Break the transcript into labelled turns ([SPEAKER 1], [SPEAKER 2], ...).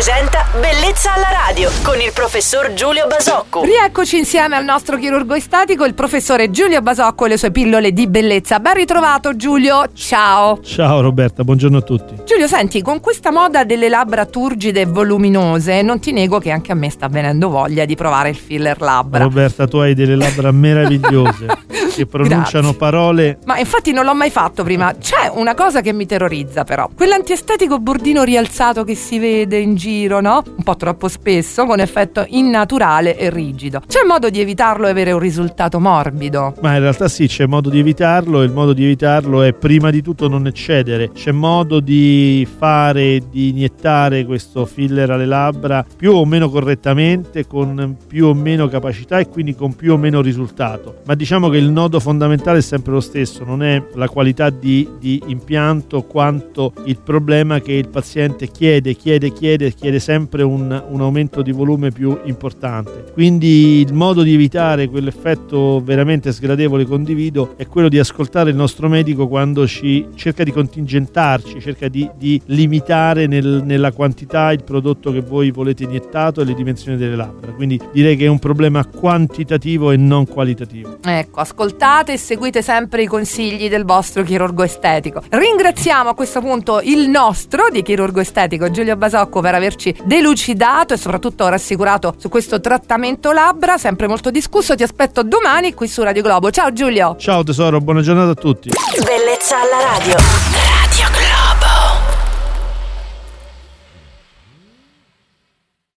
[SPEAKER 1] presenta Bellezza alla radio con il professor Giulio Basocco.
[SPEAKER 2] Rieccoci insieme al nostro chirurgo estatico, il professore Giulio Basocco e le sue pillole di bellezza. Ben ritrovato Giulio, ciao.
[SPEAKER 3] Ciao Roberta, buongiorno a tutti.
[SPEAKER 2] Giulio, senti, con questa moda delle labbra turgide e voluminose, non ti nego che anche a me sta venendo voglia di provare il filler labbra.
[SPEAKER 3] Roberta, tu hai delle labbra meravigliose che pronunciano
[SPEAKER 2] Grazie.
[SPEAKER 3] parole.
[SPEAKER 2] Ma infatti non l'ho mai fatto prima. C'è una cosa che mi terrorizza però. Quell'antiestetico bordino rialzato che si vede in giro, no? Un po' troppo spesso, con effetto innaturale e rigido. C'è modo di evitarlo e avere un risultato morbido?
[SPEAKER 3] Ma in realtà sì, c'è modo di evitarlo e il modo di evitarlo è prima di tutto non eccedere. C'è modo di fare, di iniettare questo filler alle labbra più o meno correttamente, con più o meno capacità e quindi con più o meno risultato. Ma diciamo che il nodo fondamentale è sempre lo stesso, non è la qualità di, di impianto quanto il problema che il paziente chiede, chiede, chiede, chiede sempre un, un aumento di volume più importante. Quindi il modo di evitare quell'effetto veramente sgradevole condivido è quello di ascoltare il nostro medico quando ci cerca di contingentarci, cerca di, di limitare nel- nella quantità il prodotto che voi volete iniettato e le dimensioni delle labbra. Quindi direi che è un problema quantitativo e non qualitativo.
[SPEAKER 2] Ecco, ascoltate e seguite sempre i consigli del vostro chirurgo estetico. Ringraziamo a questo punto il nostro di chirurgo estetico Giulio Basocco per averci delucidato e soprattutto rassicurato su questo trattamento labbra, sempre molto discusso. Ti aspetto domani qui su Radio Globo. Ciao Giulio!
[SPEAKER 3] Ciao tesoro, buona giornata a tutti.
[SPEAKER 1] Bellezza alla radio.